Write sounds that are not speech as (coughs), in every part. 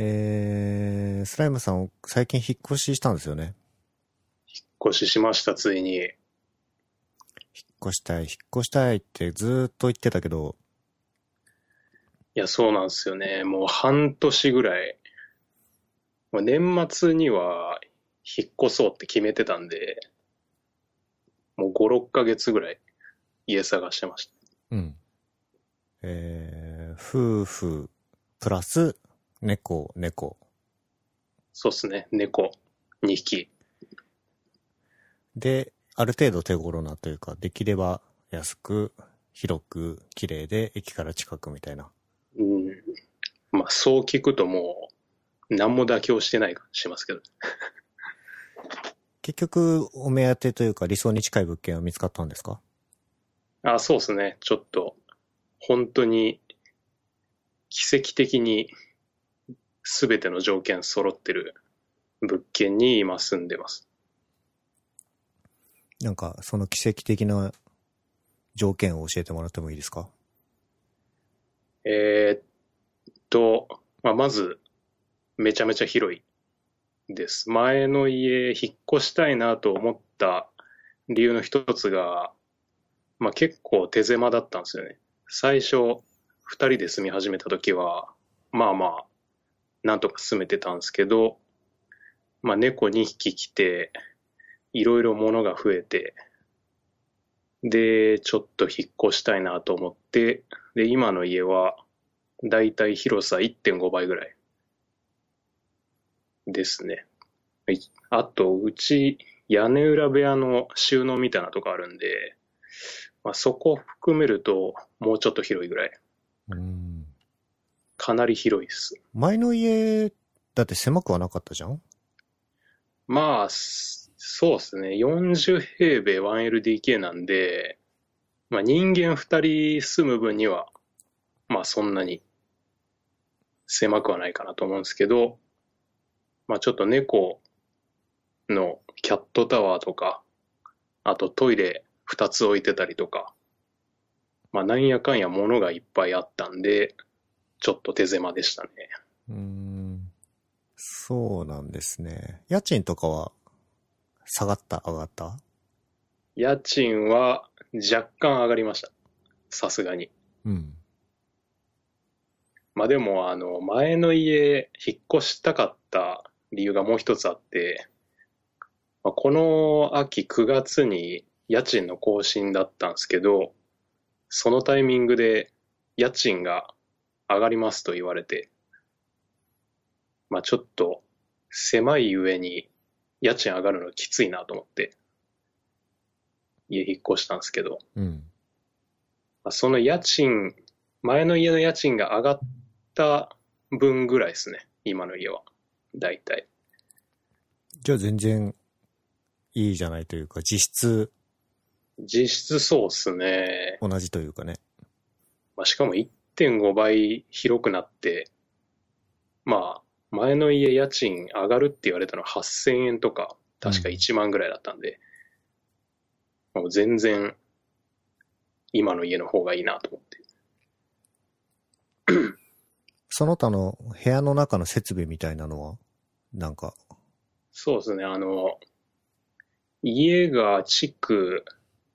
えー、スライムさん、最近引っ越ししたんですよね。引っ越ししました、ついに。引っ越したい、引っ越したいってずーっと言ってたけど、いや、そうなんですよね。もう半年ぐらい。もう年末には引っ越そうって決めてたんで、もう5、6ヶ月ぐらい家探してました。うん。えー、夫婦、プラス、猫、猫。そうっすね。猫2匹。で、ある程度手頃なというか、できれば安く、広く、綺麗で、駅から近くみたいな。うん。まあ、そう聞くともう、何も妥協してない感じしますけど。結局、お目当てというか理想に近い物件は見つかったんですか？あ、そうですね。ちょっと、本当に、奇跡的に、すべての条件揃ってる物件に今住んでます。なんか、その奇跡的な条件を教えてもらってもいいですか？えーっと、まあ、まず、めちゃめちゃ広いです。前の家、引っ越したいなと思った理由の一つが、まあ、結構手狭だったんですよね。最初、二人で住み始めた時は、まあまあ、なんとか住めてたんですけど、まあ、猫2匹来て、いろいろ物が増えて、で、ちょっと引っ越したいなと思って、で、今の家は、だいたい広さ1.5倍ぐらいですね。あと、うち、屋根裏部屋の収納みたいなとこあるんで、まあ、そこ含めると、もうちょっと広いぐらい。うん。かなり広いです。前の家、だって狭くはなかったじゃん？まあ、すそうですね。40平米 1LDK なんで、まあ人間2人住む分には、まあそんなに狭くはないかなと思うんですけど、まあちょっと猫のキャットタワーとか、あとトイレ2つ置いてたりとか、まあなんやかんや物がいっぱいあったんで、ちょっと手狭でしたね。うーん。そうなんですね。家賃とかは、下がった上がった？家賃は若干上がりました。さすがに。うん。まあでも、あの、前の家、引っ越したかった理由がもう一つあって、まあ、この秋9月に家賃の更新だったんですけど、そのタイミングで家賃が上がりますと言われて、まあちょっと狭い上に家賃上がるのきついなと思って、家引っ越したんですけど、うん。まあその家賃、前の家の家賃が上がった分ぐらいですね、今の家は。だいたい。じゃあ全然、いいじゃないというか、実質実質そうっすね。同じというかね。まあ、しかも1.5倍広くなって、まあ、前の家家賃上がるって言われたのは8000円とか、確か1万ぐらいだったんで、もう全然、今の家の方がいいなと思って。(clears throat) その他の部屋の中の設備みたいなのは、なんか、そうですね、あの、家が築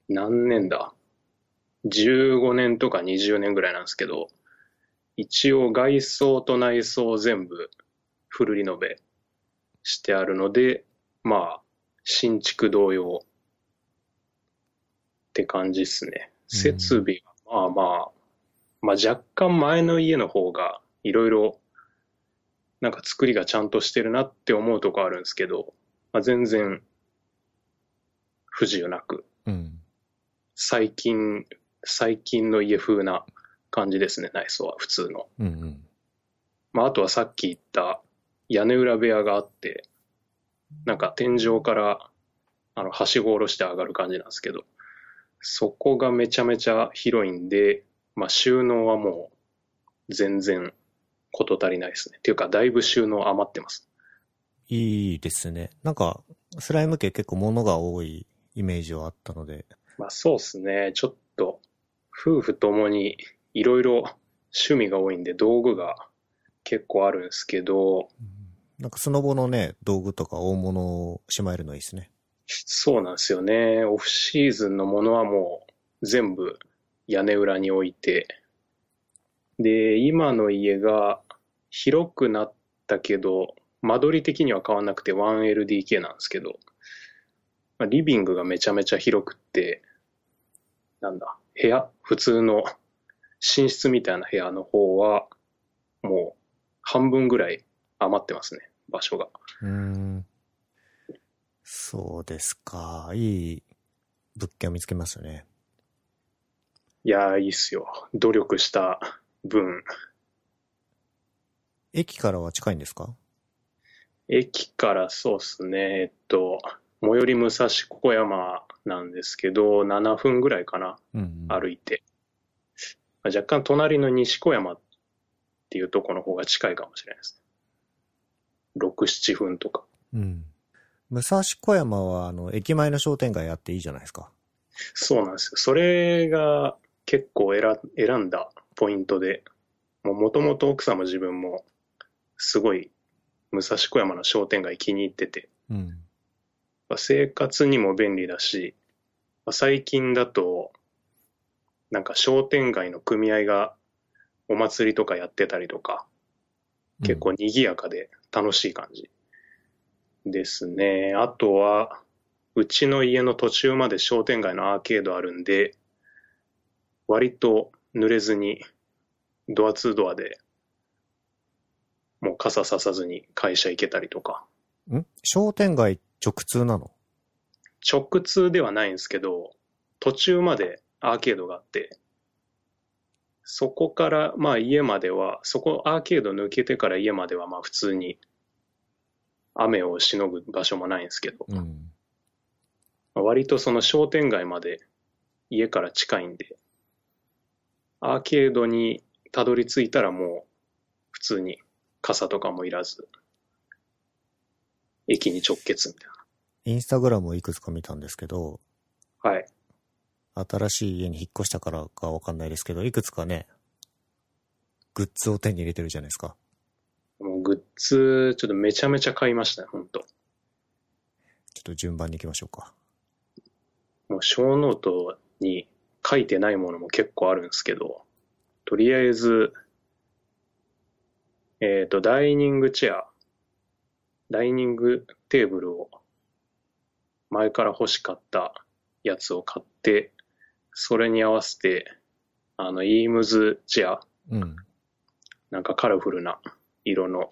何年だ？?15 年とか20年ぐらいなんですけど、一応外装と内装全部フルリノベしてあるので、まあ、新築同様って感じですね。設備はまあまあ、まあ若干前の家の方がいろいろなんか作りがちゃんとしてるなって思うとこあるんですけど、まあ、全然不自由なく、うん。最近、最近の家風な感じですね、内装は普通の。うんうん。まあ、あとはさっき言った屋根裏部屋があって、なんか天井からあの、はしご下ろして上がる感じなんですけど、そこがめちゃめちゃ広いんで、まあ収納はもう全然こと足りないですね。っていうか、だいぶ収納余ってます。いいですね。なんか、スライム系結構物が多いイメージはあったので。まあそうですね。ちょっと、夫婦ともにいろいろ趣味が多いんで道具が結構あるんですけど、なんかスノボのね、道具とか大物をしまえるのいいですね。そうなんですよね。オフシーズンのものはもう全部屋根裏に置いて、で、今の家が広くなったけど、間取り的には変わんなくて 1LDK なんですけど、まあリビングがめちゃめちゃ広くって、なんだ、部屋、普通の寝室みたいな部屋の方は、もう半分ぐらい余ってますね、場所が。うーん。そうですか。いい物件を見つけますよね。いやー、いいっすよ。努力した分、駅からは近いんですか？駅からそうっすね、えっと、最寄り武蔵小山なんですけど、7分ぐらいかな、うん、歩いて。まあ若干隣の西小山っていうとこの方が近いかもしれないですね。6、7分とか。うん。武蔵小山は、あの、駅前の商店街あっていいじゃないですか。そうなんですよ。それが結構選選んだポイントで、もともと奥さんも自分もすごい武蔵小山の商店街気に入ってて、うん。まあ生活にも便利だし、まあ最近だと、なんか商店街の組合がお祭りとかやってたりとか、結構賑やかで楽しい感じですね。あとは、うちの家の途中まで商店街のアーケードあるんで、割と濡れずにドアツードアでもう傘ささずに会社行けたりとか、うん。ん？商店街直通なの？直通ではないんですけど、途中までアーケードがあって、そこから、まあ家までは、そこアーケード抜けてから家まではまあ普通に雨をしのぐ場所もないんですけど、うん。割とその商店街まで家から近いんで、アーケードにたどり着いたらもう普通に傘とかもいらず、駅に直結みたいインスタグラムをいくつか見たんですけど、な。はい。新しい家に引っ越したからかわかんないですけど、いくつかね、グッズを手に入れてるじゃないですか。もうグッズ、ちょっとめちゃめちゃ買いましたね、ほんと。ちょっと順番に行きましょうか。もうショーノートに書いてないものも結構あるんですけど、とりあえず、えっ、と、ダイニングチェア、ダイニングテーブルを前から欲しかったやつを買って、それに合わせて、あの、イームズチェア、うん。なんかカラフルな色の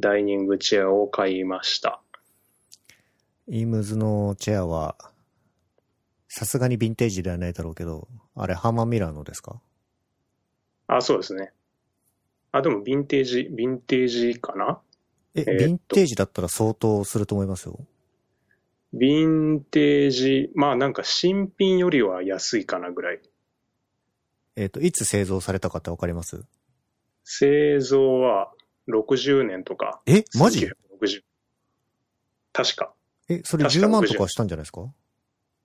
ダイニングチェアを買いました。イームズのチェアは、さすがにヴィンテージではないだろうけど、あれ、ハーマンミラーのですか？あ、そうですね。あ、でもヴィンテージ、ヴィンテージかな？え、ヴィンテージだったら相当すると思いますよ。ヴィンテージ、まあなんか新品よりは安いかなぐらい。えっ、と、いつ製造されたかってわかります？製造は60年とか。え、マジ ?1960。確か。え、それ確か10万60とかしたんじゃないですか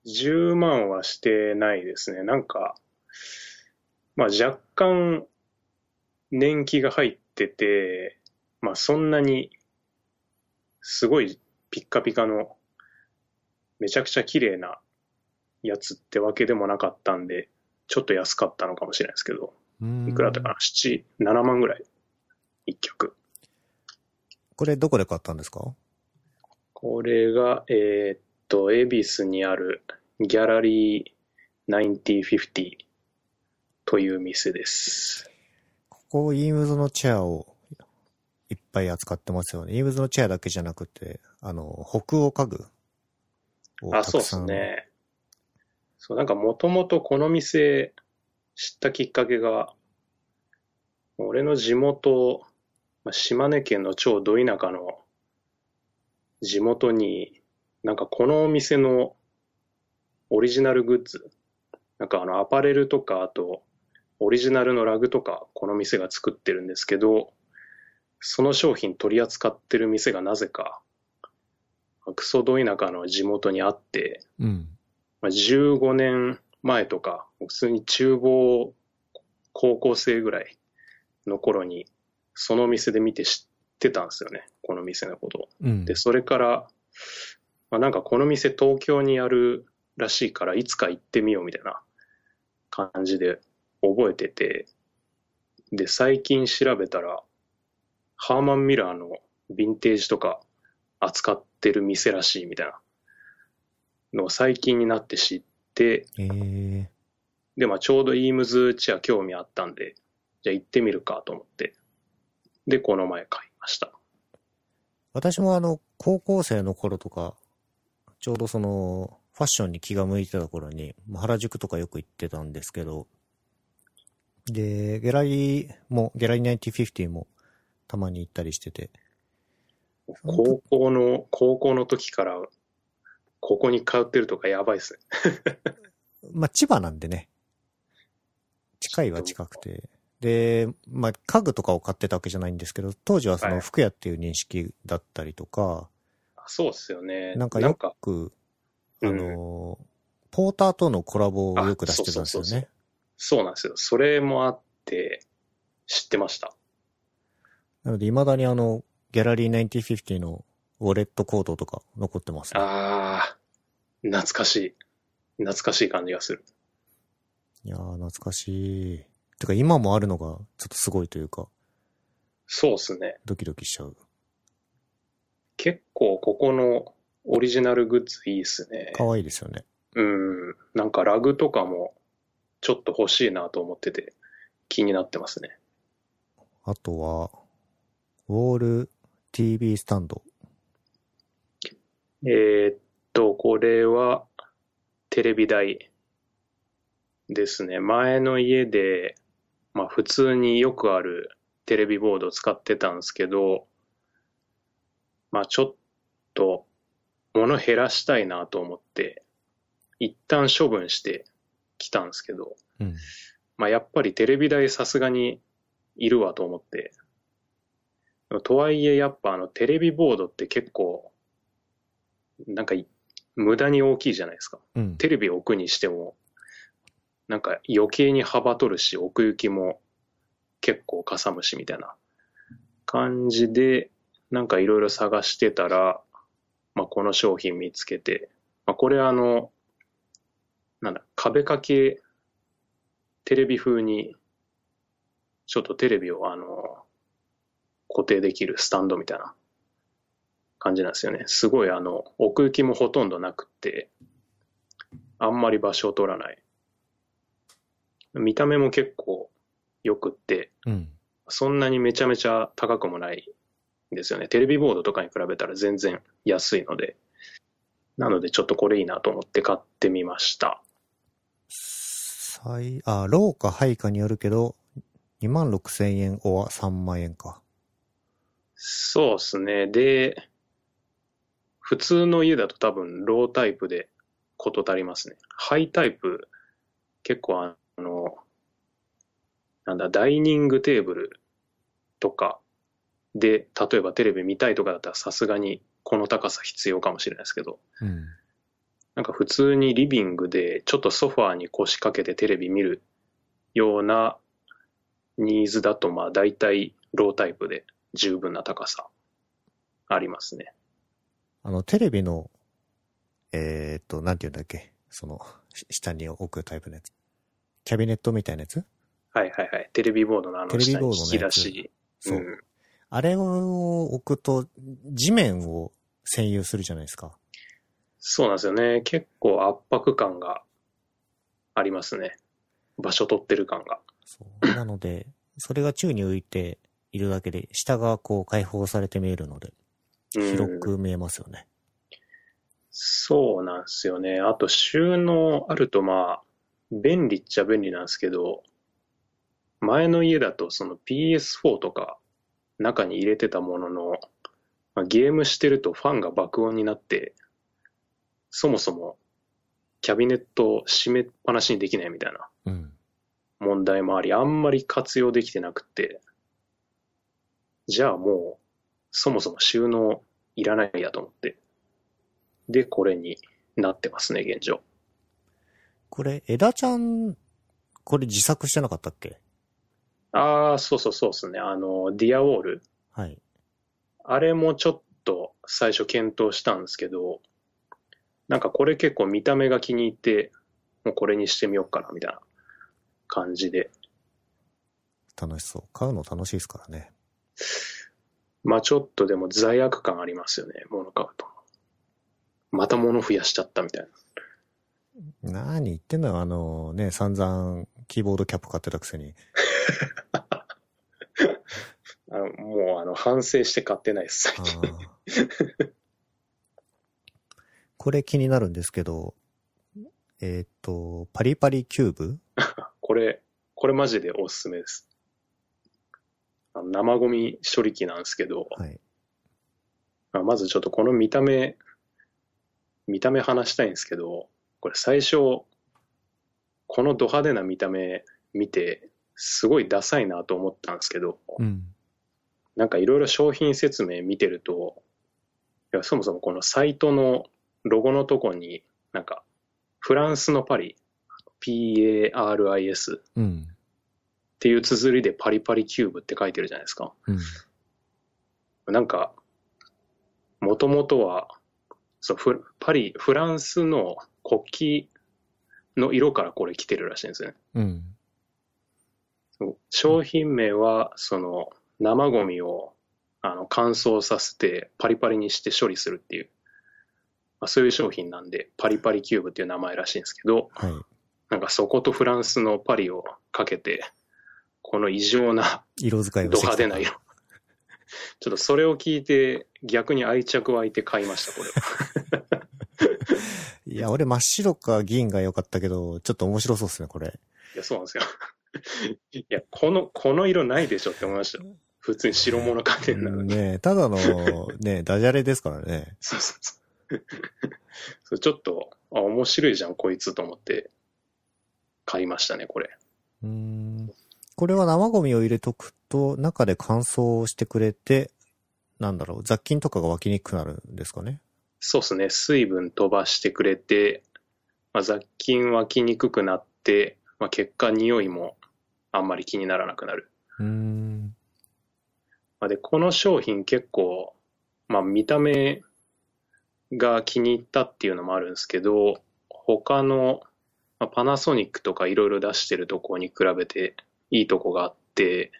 ？10万はしてないですね。なんか、まあ若干年季が入ってて、まあそんなにすごいピッカピカのめちゃくちゃ綺麗なやつってわけでもなかったんで、ちょっと安かったのかもしれないですけど、いくらだったかな ?7、7万ぐらい。一曲。これどこで買ったんですか？これが、えーっと、恵比寿にあるギャラリー9050という店です。ここ、イームズのチェアをいっぱい扱ってますよね。イームズのチェアだけじゃなくて、あの、北欧家具をあ、たくさん。そうですね。そう、なんかもともとこの店知ったきっかけが、俺の地元、まあ島根県の超ど田舎の地元に、なんかこのお店のオリジナルグッズ、なんかあのアパレルとか、あとオリジナルのラグとか、この店が作ってるんですけど、その商品取り扱ってる店がなぜか、クソど田舎の地元にあって、うん。まあ、15年前とか、普通に厨房高校生ぐらいの頃に、その店で見て知ってたんですよね。この店のことを。うん。で、それから、まあ、なんかこの店東京にあるらしいから、いつか行ってみようみたいな感じで覚えてて、で、最近調べたら、ハーマン・ミラーのヴィンテージとか扱ってる店らしいみたいなのを最近になって知って、えー、で、まあちょうどイームズチェア興味あったんで、じゃあ行ってみるかと思って、で、この前買いました。私もあの、高校生の頃とか、ちょうどその、ファッションに気が向いてた頃に、まあ原宿とかよく行ってたんですけど、で、ギャラリーも、ギャラリー9050もたまに行ったりしてて、高校の、高校の時から、ここに通ってるとかやばいっすね。(laughs) まあ、千葉なんでね。近いは近くて。で、まあ、家具とかを買ってたわけじゃないんですけど、当時はそはいの服屋っていう認識だったりとか、そうっすよね。なんかよく、あうんの、ポーターとのコラボをよく出してたんですよね。そうなんですよ。それもあって、知ってました。なので、未だにあの、ギャラリー9050のウォレットコードとか残ってますね。ああ、懐かしい。懐かしい感じがする。いやー、懐かしい。てか、今もあるのが、ちょっとすごいというか、そうっすね。ドキドキしちゃう。結構ここのオリジナルグッズいいっすね。可愛いですよね。うん。なんかラグとかもちょっと欲しいなと思ってて気になってますね。あとは、ウォール TV スタンド。えーっと、これはテレビ台ですね。前の家で、まあ普通によくあるテレビボードを使ってたんですけど、まあちょっと物減らしたいなと思って、一旦処分してきたんですけど、うん。まあやっぱりテレビ台さすがにいるわと思って。とはいえやっぱあのテレビボードって結構、なんかい無駄に大きいじゃないですか。うん。テレビを置くにしても、なんか余計に幅取るし、奥行きも結構かさむしみたいな感じで、なんかいろいろ探してたら、まあこの商品見つけて、まあこれあの、なんだ、壁掛けテレビ風に、ちょっとテレビをあの、固定できるスタンドみたいな感じなんですよね。すごいあの、奥行きもほとんどなくって、あんまり場所を取らない。見た目も結構良くって、うん。そんなにめちゃめちゃ高くもないんですよね。テレビボードとかに比べたら全然安いので。なのでちょっとこれいいなと思って買ってみました。最、あ、ローかハイかによるけど、2万6千円おは3万円か。そうですね。で、普通の家だと多分ロータイプでこと足りますね。ハイタイプ、結構あの、なんだ、ダイニングテーブルとかで、例えばテレビ見たいとかだったらさすがにこの高さ必要かもしれないですけど、うん。なんか普通にリビングでちょっとソファーに腰掛けてテレビ見るようなニーズだとまあ大体ロータイプで十分な高さありますね。あの、テレビの、えーっと、なんて言うんだっけ？その、し下に置くタイプのやつ。キャビネットみたいなやつ？はいはいはい。テレビボードのあのテレビ下に引きボードのやつ出し。そう。ん。あれを置くと、地面を占有するじゃないですか。そうなんですよね。結構圧迫感がありますね。場所取ってる感が。そう。なので、それが宙に浮いているだけで、下がこう開放されて見えるので、うん広く見えますよね。そうなんですよね。あと収納あるとまあ、便利っちゃ便利なんですけど、前の家だとその PS4 とか中に入れてたものの、まあ、ゲームしてるとファンが爆音になって、そもそもキャビネットを閉めっぱなしにできないみたいなうん。問題もあり、あんまり活用できてなくて、じゃあもう、そもそも収納いらないやと思って。で、これになってますね、現状。これ、枝ちゃん、これ自作してなかったっけ？ああ、そうそうそうですね。あの、ディアウォール。はい。あれもちょっと最初検討したんですけど、なんかこれ結構見た目が気に入って、もうこれにしてみようかな、みたいな感じで。楽しそう。買うの楽しいですからね。まあちょっとでも罪悪感ありますよね、物買うと。また物増やしちゃったみたいな。何言ってんのよ、あのね、散々キーボードキャップ買ってたくせに。(laughs) あのもうあの反省して買ってないです、あ最近。ーこれ気になるんですけど、えーっと、パリパリキューブ？(laughs) これ、これマジでおすすめです。あの生ゴミ処理機なんですけど、はい。まあまずちょっとこの見た目、見た目話したいんですけど、これ最初、このド派手な見た目見て、すごいダサいなと思ったんですけど、うん。なんかいろいろ商品説明見てると、いやそもそもこのサイトのロゴのとこに、なんか、フランスのパリ、P-A-R-I-S っうん。ていう綴りでパリパリキューブって書いてるじゃないですか。うん。なんか、もともとは、そう、フパリ、フランスの国旗の色からこれ来てるらしいんですよね。うん。そう商品名は、その、生ゴミを、あの、乾燥させて、パリパリにして処理するっていう、まあ、そういう商品なんで、パリパリキューブっていう名前らしいんですけど、はい。なんかそことフランスのパリをかけて、この異常な色使いをド派手な色。(laughs) ちょっとそれを聞いて逆に愛着湧いて買いました、これ。(laughs) いや、俺真っ白か銀が良かったけど、ちょっと面白そうですね、これ。いや、そうなんですよ。(laughs) いや、この、この色ないでしょって思いましたよ。普通に白物家電なのに。ねただの、ねダジャレですからね。そうそうそう。そうちょっと、あ、面白いじゃん、こいつと思って買いましたね、これ。うーん。これは生ゴミを入れとくと、中で乾燥してくれて、なんだろう、雑菌とかが湧きにくくなるんですかね？そうですね、水分飛ばしてくれて、まあ、雑菌湧きにくくなって、まあ、結果匂いもあんまり気にならなくなる。うーん。まあで、この商品結構、まあ見た目が気に入ったっていうのもあるんですけど、他の、まあ、パナソニックとかいろいろ出してるとこに比べていいとこがあって、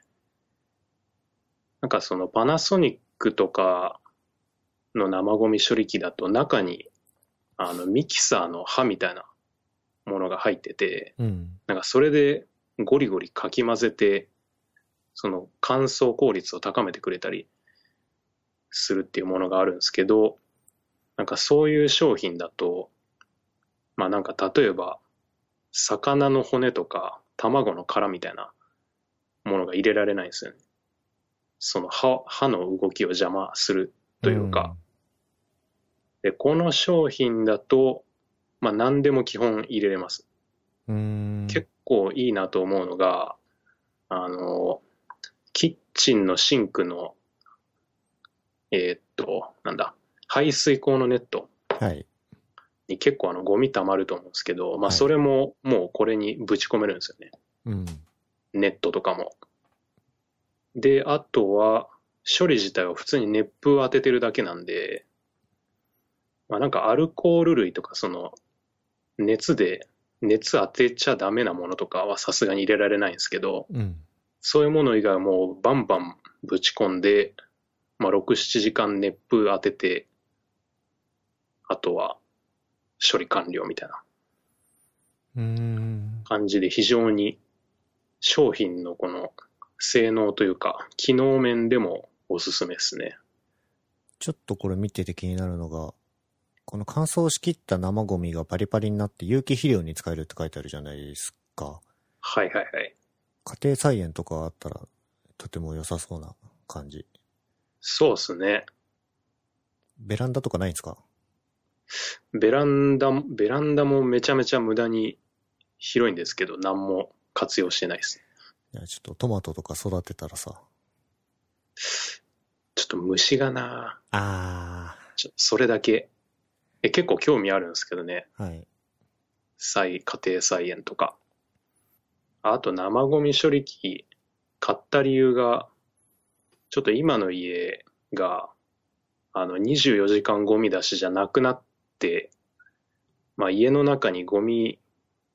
なんかそのパナソニックとかの生ゴミ処理機だと中にあのミキサーの刃みたいなものが入ってて、うん。なんかそれでゴリゴリかき混ぜて、その乾燥効率を高めてくれたりするっていうものがあるんですけど、なんかそういう商品だと、まあなんか例えば、魚の骨とか卵の殻みたいなものが入れられないんですよね。その歯歯の動きを邪魔するというか、で、この商品だと、まあ何でも基本入れれます。うーん。結構いいなと思うのが、あの、キッチンのシンクの、えーっと、なんだ、排水口のネットはい。に結構あのゴミ溜まると思うんですけど、まあはいそれももうこれにぶち込めるんですよね。うん。ネットとかも。で、あとは、処理自体は普通に熱風を当ててるだけなんで、まあなんかアルコール類とかその、熱で、熱当てちゃダメなものとかはさすがに入れられないんですけど、うん。そういうもの以外はもうバンバンぶち込んで、まあ6、7時間熱風当てて、あとは処理完了みたいな。感じで非常に商品のこの性能というか機能面でもおすすめですね。ちょっとこれ見てて気になるのが、この乾燥しきった生ゴミがパリパリになって有機肥料に使えるって書いてあるじゃないですか。はいはいはい。家庭菜園とかあったらとても良さそうな感じ。そうですね。ベランダとかないんですか？ベランダも、ベランダもめちゃめちゃ無駄に広いんですけど、何も活用してないです。いや、ちょっとトマトとか育てたらさ。ちょっと虫がなあちょそれだけ。え結構興味あるんですけどね。ー。はい。菜、家庭菜園とか。あと生ゴミ処理機買った理由が、ちょっと今の家が、あの、24時間ゴミ出しじゃなくなって、まあ家の中にゴミ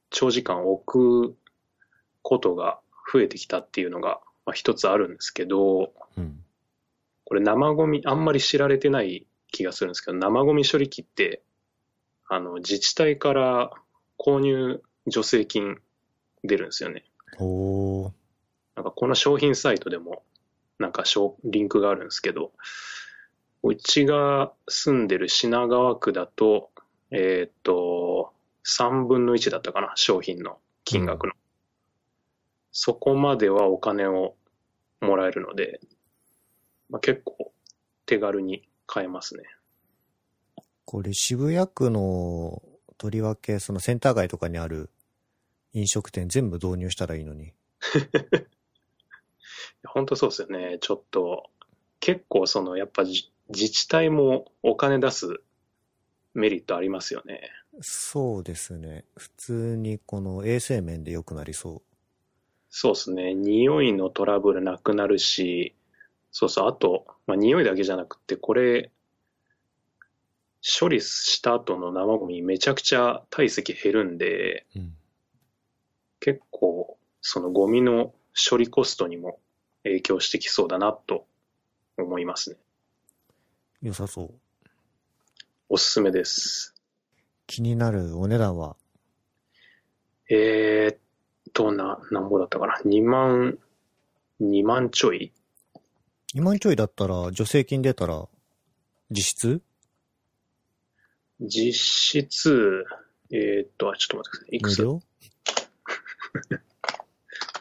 長時間置くことが増えてきたっていうのが、まあ、一つあるんですけど、うん。これ生ゴミ、あんまり知られてない気がするんですけど、生ゴミ処理機って、あの、自治体から購入助成金出るんですよね。おー。なんかこの商品サイトでも、なんかしょうリンクがあるんですけど、うちが住んでる品川区だと、えーっと、3分の1だったかな、商品の金額の。そこまではお金をもらえるので、まあ、結構手軽に買えますね。これ渋谷区のとりわけ、そのセンター街とかにある飲食店全部導入したらいいのに。(laughs) 本当そうですよね。ちょっと、結構その、やっぱじ自治体もお金出すメリットありますよね。そうですね。普通にこの衛生面で良くなりそそうですね。匂いのトラブルなくなるし、そうそう、あと、まあ、匂いだけじゃなくて、これ、処理した後の生ゴミめちゃくちゃ体積減るんで、う。うん。結構、そのゴミの処理コストにも影響してきそうだなと思いますね。良さそう。おすすめです。気になるお値段は、えーっと、な、なんぼだったかな。2万、2万ちょい？2万ちょいだったら、助成金出たら、実質？実質、えーっと、あちょっと待ってください。いくつ？無料？(laughs)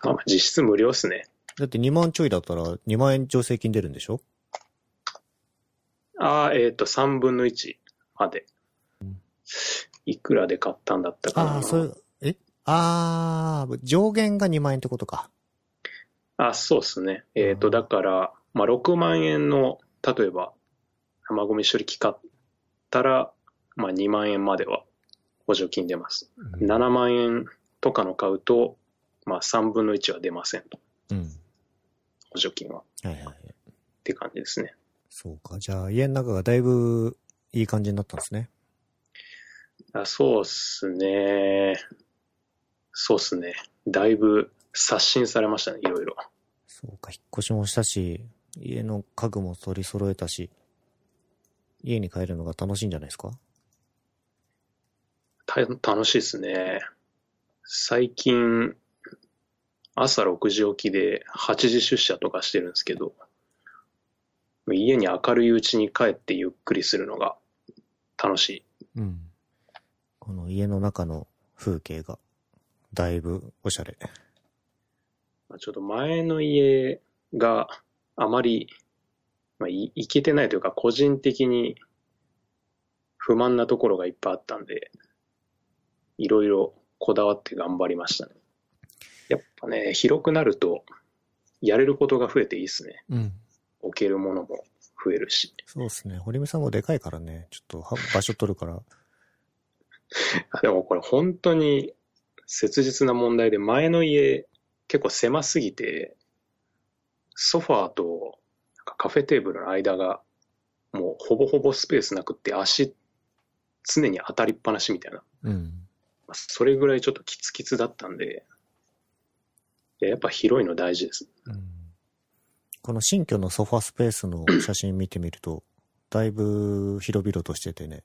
まあまあ、実質無料っすね。だって2万ちょいだったら2万円助成金出るんでしょ？ああ、えーっと、3分の1まで。いくらで買ったんだったかな。ああ、そうああ、上限が2万円ってことか。あ、そうっすね。えっ、と、うんだから、まあ、6万円の、例えば、生ゴミ処理機買ったら、まあ、2万円までは補助金出ます。うん7万円とかの買うと、まあ、3分の1は出ませんと。うん。補助金は。はいはいはい。って感じですね。そうか。じゃあ、家の中がだいぶいい感じになったんですね。あそうっすね。そうっすね。だいぶ刷新されましたね、いろいろ。そうか。引っ越しもしたし、家の家具も取り揃えたし、家に帰るのが楽しいんじゃないですか？た楽しいですね。最近、朝6時起きで8時出社とかしてるんですけど、家に明るいうちに帰ってゆっくりするのが楽しい。うん。この家の中の風景が、だいぶおしゃれ。まあちょっと前の家があまり、まあ、いいけてないというか、個人的に不満なところがいっぱいあったんで、いろいろこだわって頑張りましたね。やっぱね、広くなると、やれることが増えていいですね。うん。置けるものも増えるし。そうですね。堀見さんもでかいからね、ちょっとは場所取るから。(laughs) あでもこれ本当に切実な問題で、前の家結構狭すぎて、ソファーとなんかカフェテーブルの間がもうほぼほぼスペースなくって足常に当たりっぱなしみたいな。うん。まあそれぐらいちょっとキツキツだったんで、いややっぱ広いの大事です。うん。この新居のソファスペースの写真見てみると、だいぶ広々としててね。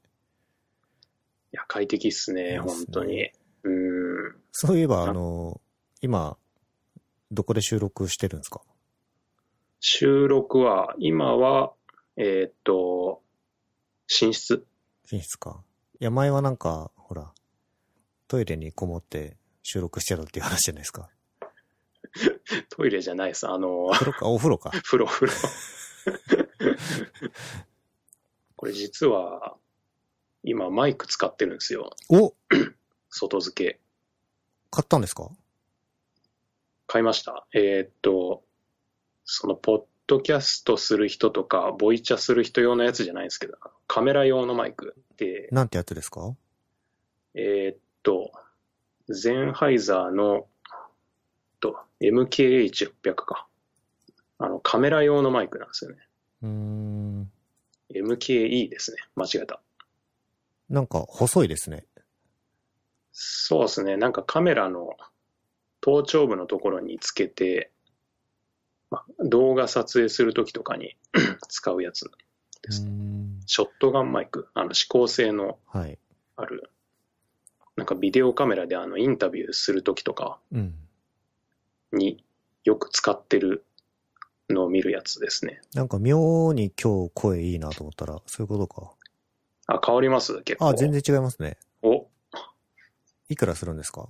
いや、快適っすね、すね本当に。うん。そういえば、ああの、今、どこで収録してるんですか？収録は、今は、えーっと、寝室。寝室か。いや、前はなんか、ほら、トイレにこもって収録してたっていう話じゃないですか。(laughs) トイレじゃないです。あの、風呂か、(laughs) お風呂か。風呂、風呂。(laughs) これ実は、今マイク使ってるんですよ。お外付け。買ったんですか？買いました。えーっと、その、ポッドキャストする人とか、ボイチャする人用のやつじゃないんですけど、カメラ用のマイクで、なんてやつですか？えーっと、ゼンハイザーの、と、MKH600 か。あの、カメラ用のマイクなんですよね。うーん。MKE ですね。間違えた。なんか細いですね。そうですね。なんかカメラの頭頂部のところにつけて、まあ、動画撮影するときとかに (coughs) 使うやつですショットガンマイク、あの指向性のはい。ある、なんかビデオカメラであのインタビューするときとかうん。によく使ってるのを見るやつですね。なんか妙に今日声いいなと思ったら、そういうことか。あ、変わります？結構。あ、全然違いますね。お、いくらするんですか？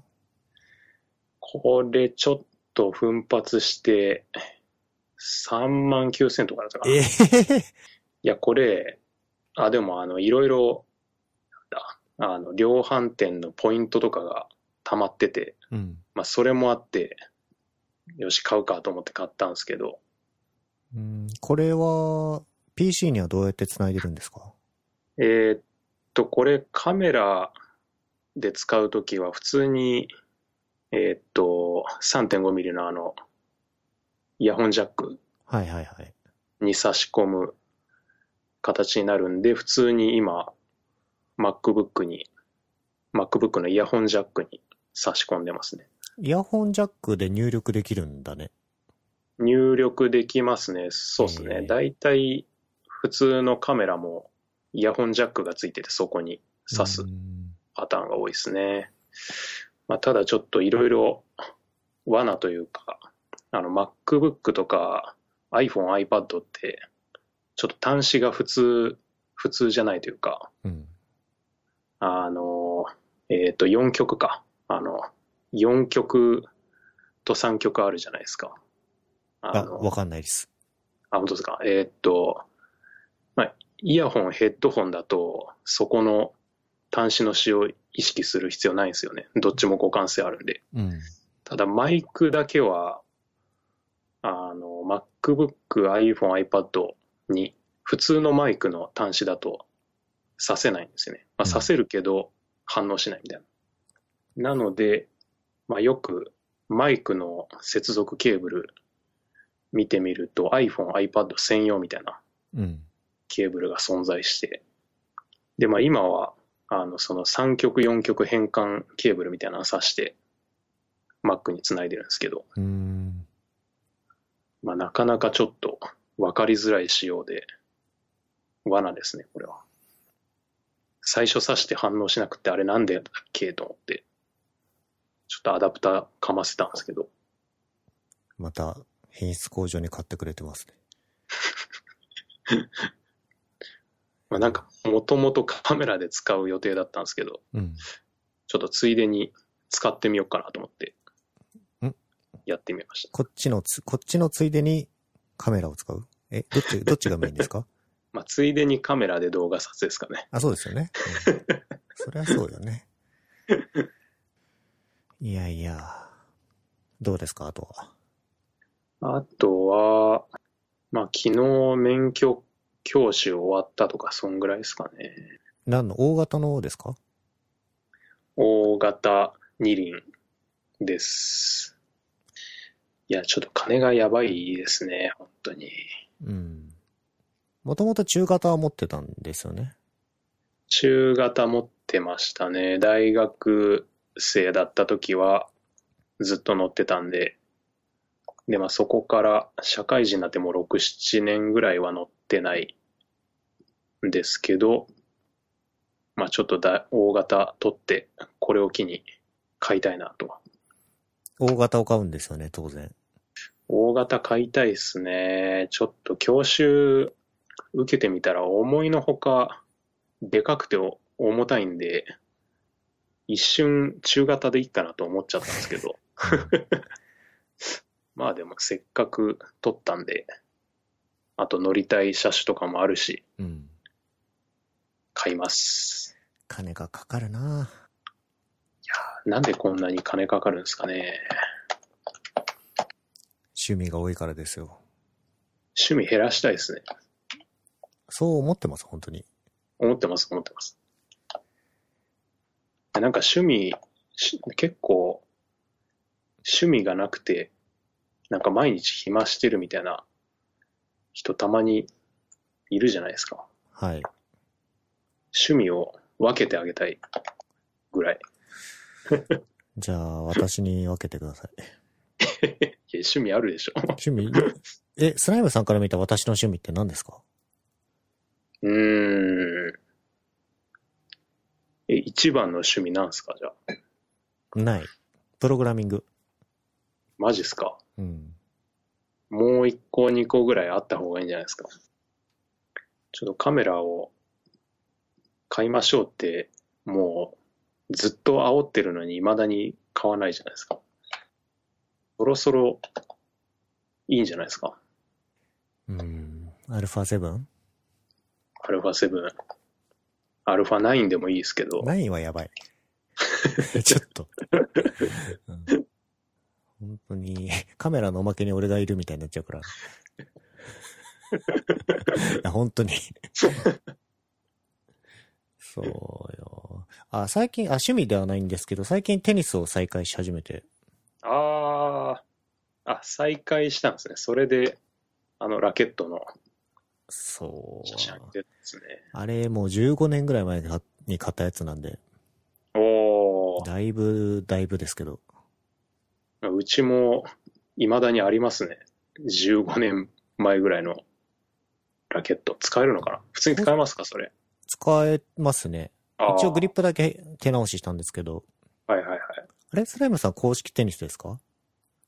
これちょっと奮発して、3万9000とかだったかな。えいえや、これ、あ、でもあの、いろいろ、あの、量販店のポイントとかが溜まってて、うん。まあ、それもあって、よし、買うかと思って買ったんですけど、うん。これは、PC にはどうやって繋いでるんですか？えーっと、これカメラで使うときは普通に、えーっと、3.5ミリのあの、イヤホンジャックはいはいはい。に差し込む形になるんで、普通に今、MacBook に、MacBook のイヤホンジャックに差し込んでますね。イヤホンジャックで入力できるんだね。入力できますね。そうですへね。ーだいたい普通のカメラもイヤホンジャックがついててそこに挿すうんパターンが多いですね。まあ、ただちょっといろいろ罠というか、あの MacBook とか iPhone、iPad ってちょっと端子が普通、普通じゃないというか、うん。あの、えっ、と、4曲か。あの、4曲と3曲あるじゃないですか。あわかんないです。あ、本当ですか。えーっと、まあ、イヤホン、ヘッドホンだと、そこの端子の使用を意識する必要ないんですよね。どっちも互換性あるんで。うん。ただ、マイクだけは、あの、MacBook、iPhone、iPad に、普通のマイクの端子だと、させないんですよね。まあ、うんさせるけど、反応しないみたいな。なので、まあ、よく、マイクの接続ケーブル見てみると iPhone、iPad 専用みたいなうん。ケーブルが存在して、で、まあ今は、あの、その3曲、4曲変換ケーブルみたいなのを挿して、Mac につないでるんですけど。まあなかなかちょっと分かりづらい仕様で、罠ですね、これは。最初挿して反応しなくて、あれなんでだっけと思って、ちょっとアダプターかませたんですけど、また、品質向上に買ってくれてますね。(laughs) まあなんか、もともとカメラで使う予定だったんですけど、うん。ちょっとついでに使ってみようかなと思ってん、やってみました。こっちのつ、こっちのついでにカメラを使う？え、どっち、どっちがメインですか？(laughs) まあ、ついでにカメラで動画撮影ですかね。あ、そうですよね。うん、そりゃそうよね。(laughs) いやいや。どうですか？あとは。あとは、まあ、昨日免許教習終わったとか、そんぐらいですかね。何の、大型のですか？大型二輪です。いや、ちょっと金がやばいですね、本当に。うん。もともと中型は持ってたんですよね？中型持ってましたね。大学生だった時はずっと乗ってたんで。で、まあそこから社会人になってもう6、7年ぐらいは乗ってないんですけど、まあちょっとだ大型取って、これを機に買いたいなと。大型を買うんですよね、当然。大型買いたいですね。ちょっと教習受けてみたら思いのほかでかくてお重たいんで、一瞬中型でいいかなと思っちゃったんですけど。(laughs) まあでもせっかく取ったんで、あと乗りたい車種とかもあるし、うん。買います。金がかかるななんでこんなに金かかるんですかね。趣味が多いからですよ。趣味減らしたいですね。そう思ってます、本当に。思ってます、思ってます。なんか趣味、し結構、趣味がなくてなんか毎日暇してるみたいな人たまにいるじゃないですか。はい。趣味を分けてあげたいぐらい。(laughs) じゃあ、私に分けてください。(laughs) いや趣味あるでしょ。趣味、え、スライムさんから見た私の趣味って何ですか？うーん。え、一番の趣味なんすかじゃあ？ない。プログラミング。マジっすか？うん。もう一個二個ぐらいあった方がいいんじゃないですか。ちょっとカメラを買いましょうって、もうずっと煽ってるのに未だに買わないじゃないですか。そろそろいいんじゃないですか？うん。アルファ 7? アルファ7。アルファ9でもいいですけど。9はやばい。(laughs) ちょっと。うん本当に、(laughs) カメラのおまけに俺がいるみたいになっちゃうから。(laughs) いや本当に。そうよ。あ、最近、あ、趣味ではないんですけど、最近テニスを再開し始めて。ああ、あ、再開したんですね。それで、あの、ラケットのそうですね。あれ、もう15年ぐらい前に買ったやつなんで、おー、だいぶ、だいぶですけど。うちも未だにありますね。15年前ぐらいのラケット。使えるのかな？普通に使えますか？それ。使えますね。一応グリップだけ手直ししたんですけど。はいはいはい。あれ？スライムさん公式テニスですか？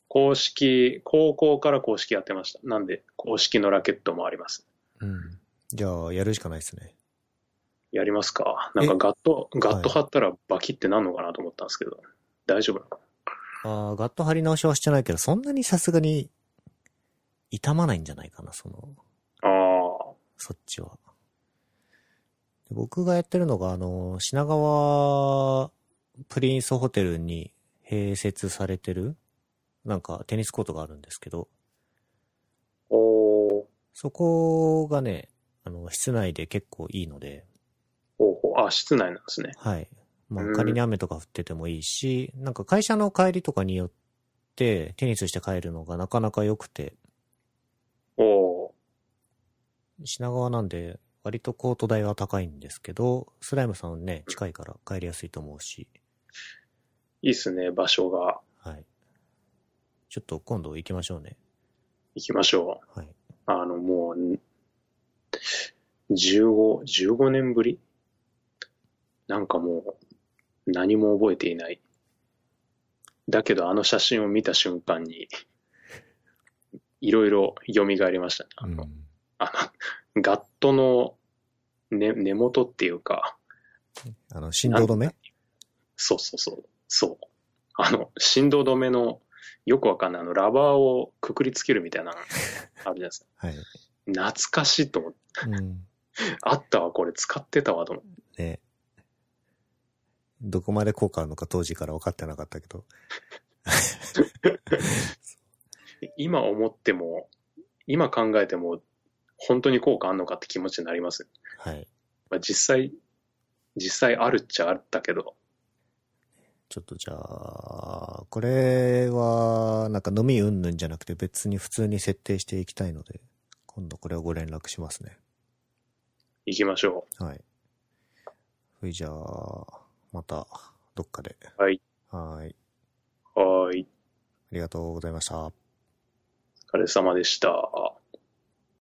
公式、高校から公式やってました。なんで、公式のラケットもあります。うん。じゃあ、やるしかないですね。やりますか？なんかガット、ガット貼ったらバキってなんのかなと思ったんですけど、大丈夫なの？かああ、ガット張り直しはしてないけど、そんなにさすがに、痛まないんじゃないかな、その、なあそっちは。で僕がやってるのが、あの、品川プリンスホテルに併設されてる、なんかテニスコートがあるんですけど、あ。おー、そこがね、あの、室内で結構いいので、ほうほう。あ、室内なんですね。はい。まあ、うん仮に雨とか降っててもいいし、なんか会社の帰りとかによって、テニスして帰るのがなかなか良くて、おー、品川なんで、割とコート代は高いんですけど、スライムさんね、近いから帰りやすいと思うし、いいっすね、場所が。はい。ちょっと今度行きましょうね。行きましょう。はい。あの、もう、ん15、15年ぶり？なんかもう、何も覚えていない。だけど、あの写真を見た瞬間に、いろいろ蘇りましたね。あの、うん。あのガットの根根元っていうか、あの、振動止め？そうそうそう、そう。あの、振動止めの、よくわかんない、あの、ラバーをくくりつけるみたいなのあるじゃないですか。(laughs) はい。懐かしいと思って、うん。(laughs) あったわ、これ使ってたわと思って。ねどこまで効果あるのか当時から分かってなかったけど。(laughs) 今思っても、今考えても、本当に効果あんのかって気持ちになります。はい。まあ、実際、実際あるっちゃあったけど、ちょっとじゃあ、これは、なんか飲みうんぬんじゃなくて別に普通に設定していきたいので、今度これをご連絡しますね。行きましょはい。それじゃあ、また、どっかで。う。はい。はい。はーい。ありがとうございました。お疲れ様でした。